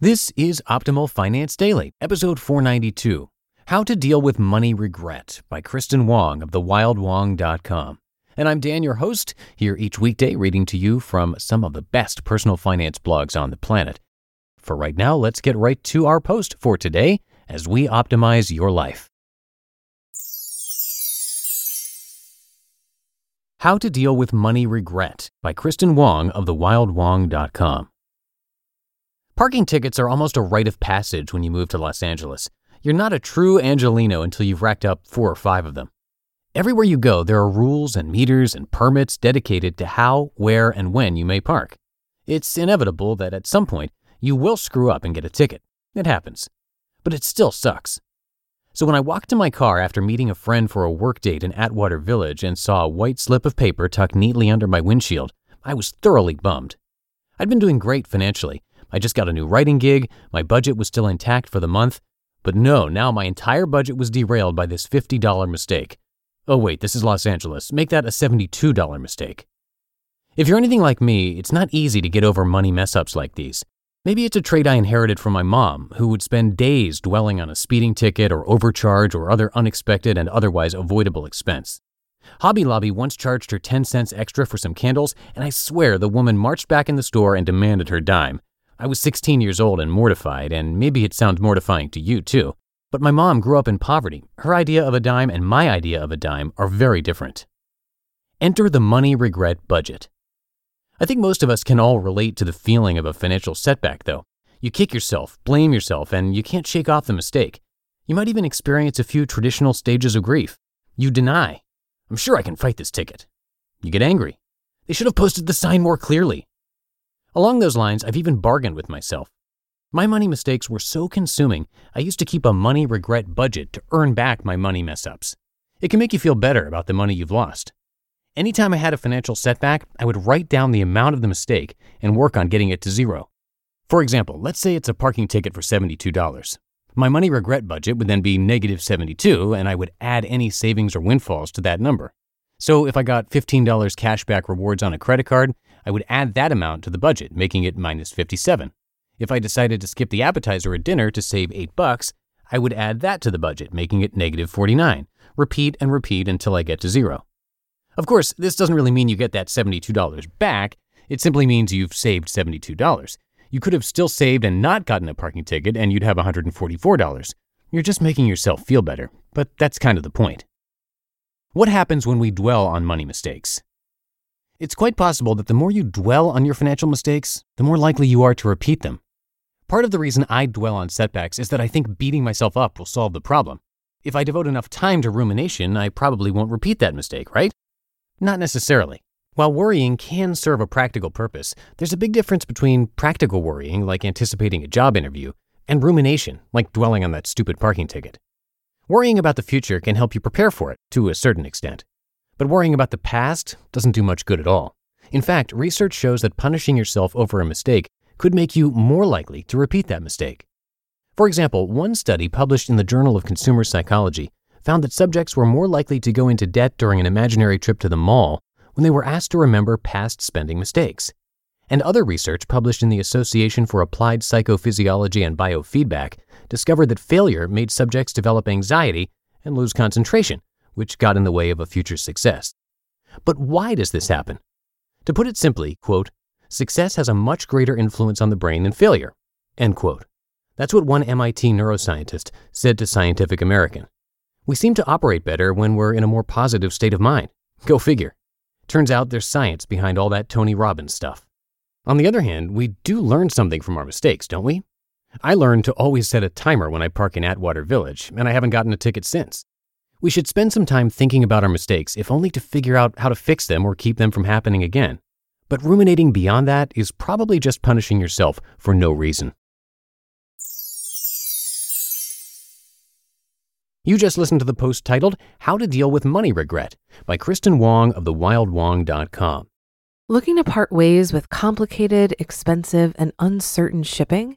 This is Optimal Finance Daily, episode 492 How to Deal with Money Regret by Kristen Wong of thewildwong.com. And I'm Dan, your host, here each weekday reading to you from some of the best personal finance blogs on the planet. For right now, let's get right to our post for today as we optimize your life. How to Deal with Money Regret by Kristen Wong of thewildwong.com. Parking tickets are almost a rite of passage when you move to Los Angeles. You're not a true Angelino until you've racked up four or five of them. Everywhere you go, there are rules and meters and permits dedicated to how, where, and when you may park. It's inevitable that at some point you will screw up and get a ticket. It happens. But it still sucks. So when I walked to my car after meeting a friend for a work date in Atwater Village and saw a white slip of paper tucked neatly under my windshield, I was thoroughly bummed. I'd been doing great financially, I just got a new writing gig, my budget was still intact for the month. But no, now my entire budget was derailed by this $50 mistake. Oh, wait, this is Los Angeles. Make that a $72 mistake. If you're anything like me, it's not easy to get over money mess ups like these. Maybe it's a trait I inherited from my mom, who would spend days dwelling on a speeding ticket or overcharge or other unexpected and otherwise avoidable expense. Hobby Lobby once charged her 10 cents extra for some candles, and I swear the woman marched back in the store and demanded her dime. I was 16 years old and mortified, and maybe it sounds mortifying to you too. But my mom grew up in poverty. Her idea of a dime and my idea of a dime are very different. Enter the money regret budget. I think most of us can all relate to the feeling of a financial setback, though. You kick yourself, blame yourself, and you can't shake off the mistake. You might even experience a few traditional stages of grief. You deny. I'm sure I can fight this ticket. You get angry. They should have posted the sign more clearly. Along those lines, I've even bargained with myself. My money mistakes were so consuming, I used to keep a money regret budget to earn back my money mess ups. It can make you feel better about the money you've lost. Anytime I had a financial setback, I would write down the amount of the mistake and work on getting it to zero. For example, let's say it's a parking ticket for $72. My money regret budget would then be negative 72, and I would add any savings or windfalls to that number. So if I got $15 cashback rewards on a credit card, I would add that amount to the budget, making it minus 57. If I decided to skip the appetizer at dinner to save 8 bucks, I would add that to the budget, making it negative 49. Repeat and repeat until I get to zero. Of course, this doesn't really mean you get that $72 back. It simply means you've saved $72. You could have still saved and not gotten a parking ticket and you'd have $144. You're just making yourself feel better, but that's kind of the point. What happens when we dwell on money mistakes? It's quite possible that the more you dwell on your financial mistakes, the more likely you are to repeat them. Part of the reason I dwell on setbacks is that I think beating myself up will solve the problem. If I devote enough time to rumination, I probably won't repeat that mistake, right? Not necessarily. While worrying can serve a practical purpose, there's a big difference between practical worrying, like anticipating a job interview, and rumination, like dwelling on that stupid parking ticket. Worrying about the future can help you prepare for it to a certain extent. But worrying about the past doesn't do much good at all. In fact, research shows that punishing yourself over a mistake could make you more likely to repeat that mistake. For example, one study published in the Journal of Consumer Psychology found that subjects were more likely to go into debt during an imaginary trip to the mall when they were asked to remember past spending mistakes. And other research published in the Association for Applied Psychophysiology and Biofeedback discovered that failure made subjects develop anxiety and lose concentration, which got in the way of a future success. But why does this happen? To put it simply, quote, success has a much greater influence on the brain than failure, end quote. That's what one MIT neuroscientist said to Scientific American. We seem to operate better when we're in a more positive state of mind. Go figure. Turns out there's science behind all that Tony Robbins stuff. On the other hand, we do learn something from our mistakes, don't we? I learned to always set a timer when I park in Atwater Village, and I haven't gotten a ticket since. We should spend some time thinking about our mistakes, if only to figure out how to fix them or keep them from happening again. But ruminating beyond that is probably just punishing yourself for no reason. You just listened to the post titled How to Deal with Money Regret by Kristen Wong of thewildwong.com. Looking to part ways with complicated, expensive, and uncertain shipping?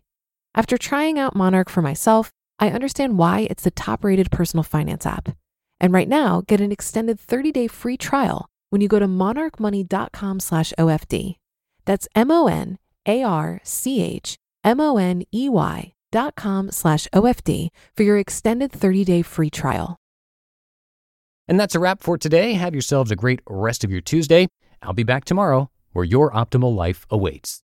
After trying out Monarch for myself, I understand why it's the top-rated personal finance app. And right now, get an extended 30-day free trial when you go to monarchmoney.com slash OFD. That's M-O-N-A-R-C-H-M-O-N-E-Y dot com slash OFD for your extended 30-day free trial. And that's a wrap for today. Have yourselves a great rest of your Tuesday. I'll be back tomorrow where your optimal life awaits.